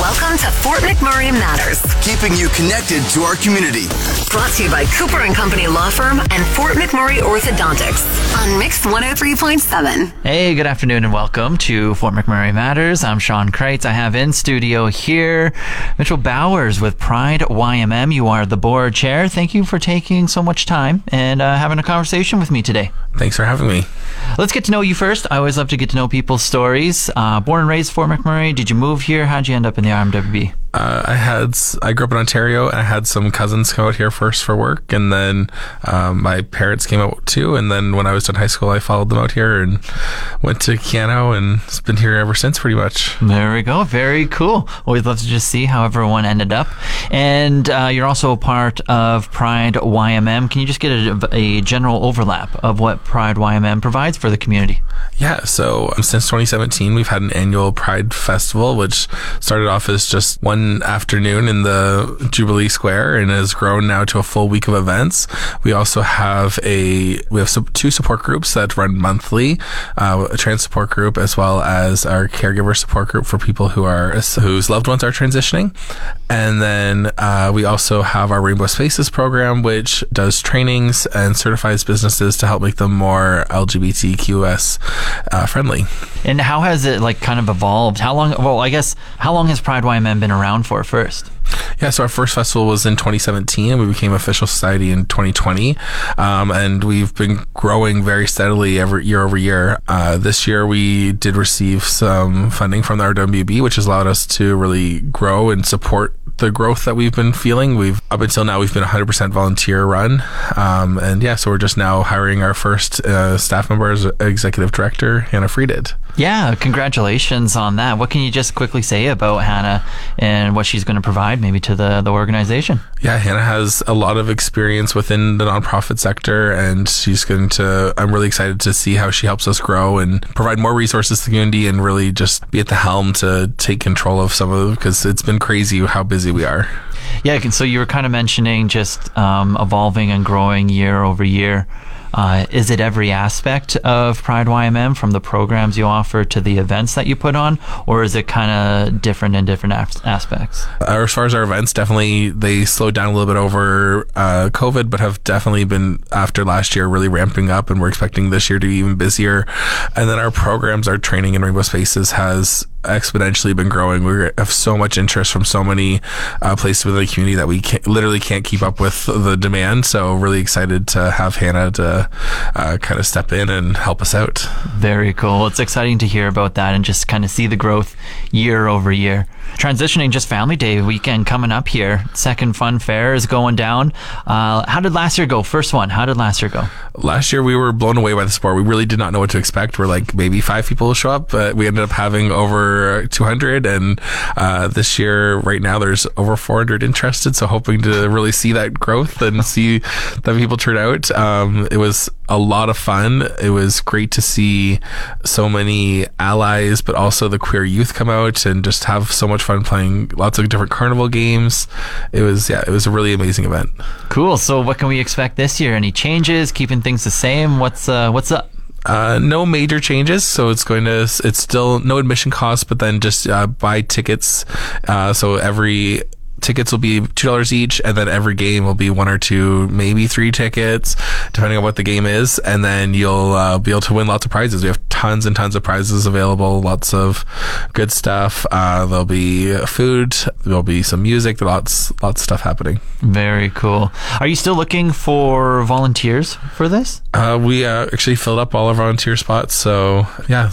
Welcome to Fort McMurray Matters, keeping you connected to our community. brought to you by Cooper and Company Law Firm and Fort McMurray Orthodontics on Mix 103.7. Hey, good afternoon and welcome to Fort McMurray Matters. I'm Sean Kreitz. I have in studio here Mitchell Bowers with Pride YMM. You are the board chair. Thank you for taking so much time and uh, having a conversation with me today. Thanks for having me. Let's get to know you first. I always love to get to know people's stories. Uh, born and raised Fort McMurray. Did you move here? How'd you end up in the RMWB? Uh, I had I grew up in Ontario and I had some cousins come out here first for work, and then um, my parents came out too. And then when I was in high school, I followed them out here and went to Keyano, and it's been here ever since, pretty much. There we go. Very cool. Always love to just see how everyone ended up. And uh, you're also a part of Pride YMM. Can you just get a, a general overlap of what Pride YMM provides for the community? Yeah, so um, since 2017, we've had an annual Pride Festival, which started off as just one afternoon in the Jubilee Square and has grown now to a full week of events. We also have a we have two support groups that run monthly, uh, a trans support group as well as our caregiver support group for people who are whose loved ones are transitioning, and then uh, we also have our Rainbow Spaces program, which does trainings and certifies businesses to help make them more LGBTQS uh, friendly. And how has it like kind of evolved? How long? Well, I guess how long has Pride YMM been around for first? Yeah, so our first festival was in 2017, we became official society in 2020, um, and we've been growing very steadily every year over year. Uh, this year, we did receive some funding from the RWB, which has allowed us to really grow and support the growth that we've been feeling. We've up until now we've been 100% volunteer run, um, and yeah, so we're just now hiring our first uh, staff member as executive director, Hannah Frieded. Yeah, congratulations on that. What can you just quickly say about Hannah and what she's going to provide maybe to the, the organization? Yeah, Hannah has a lot of experience within the nonprofit sector, and she's going to. I'm really excited to see how she helps us grow and provide more resources to the community, and really just be at the helm to take control of some of them because it's been crazy how busy we are. Yeah, so you were kind of mentioning just um, evolving and growing year over year. Uh, is it every aspect of Pride YMM from the programs you offer to the events that you put on, or is it kind of different in different as- aspects? Uh, as far as our events, definitely they slowed down a little bit over uh, COVID, but have definitely been after last year really ramping up, and we're expecting this year to be even busier. And then our programs, our training in Rainbow Spaces has exponentially been growing. We have so much interest from so many uh, places within the community that we can't, literally can't keep up with the demand. So really excited to have Hannah to uh, kind of step in and help us out. Very cool. It's exciting to hear about that and just kind of see the growth year over year. Transitioning just Family Day weekend coming up here. Second fun fair is going down. Uh, how did last year go? First one. How did last year go? Last year we were blown away by the sport. We really did not know what to expect. We're like maybe five people will show up, but we ended up having over 200. And uh, this year, right now, there's over 400 interested. So hoping to really see that growth and see that people turn out. Um, it was a lot of fun. It was great to see so many allies, but also the queer youth come out and just have so much fun playing lots of different carnival games. It was yeah, it was a really amazing event. Cool. So what can we expect this year? Any changes? Keeping things the same? What's uh, what's up? Uh, no major changes, so it's going to it's still no admission cost, but then just uh, buy tickets. Uh, so every tickets will be two dollars each, and then every game will be one or two, maybe three tickets, depending on what the game is, and then you'll uh, be able to win lots of prizes. We have tons and tons of prizes available, lots of good stuff. Uh, there'll be food, there'll be some music, lots lots of stuff happening. Very cool. Are you still looking for volunteers for this? Uh, we uh, actually filled up all our volunteer spots, so yeah.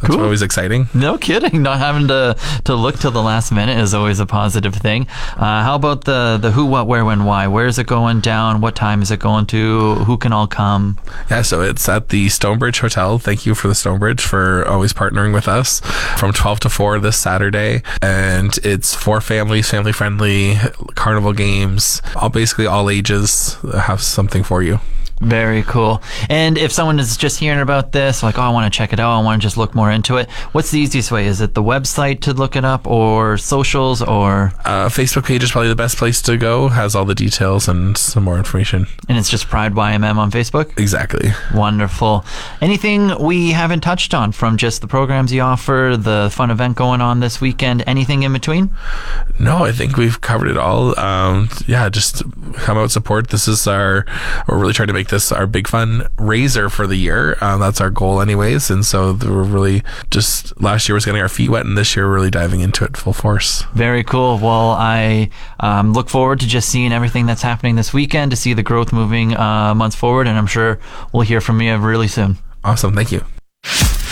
It's, that's Cool. always exciting. No kidding. Not having to, to look till the last minute is always a positive thing. Uh, how about the, the who, what, where, when, why? Where is it going down? What time is it going to? Who can all come? Yeah, so it's at the Stonebridge Hotel. Thank you for the Stonebridge for always partnering with us from 12 to 4 this Saturday. And it's for families, family friendly, carnival games, all basically all ages have something for you. Very cool. And if someone is just hearing about this, like, oh, I want to check it out, I want to just look more into it, what's the easiest way? Is it the website to look it up or socials or? Uh, Facebook page is probably the best place to go, has all the details and some more information. And it's just Pride YMM on Facebook? Exactly. Wonderful. Anything we haven't touched on from just the programs you offer, the fun event going on this weekend, anything in between? No, I think we've covered it all. Um, yeah, just come out support. This is our, we're really trying to make this our big fun raiser for the year. Uh, that's our goal, anyways. And so we're really just last year was getting our feet wet, and this year we're really diving into it full force. Very cool. Well, I um, look forward to just seeing everything that's happening this weekend to see the growth moving uh, months forward, and I'm sure we'll hear from you really soon. Awesome. Thank you.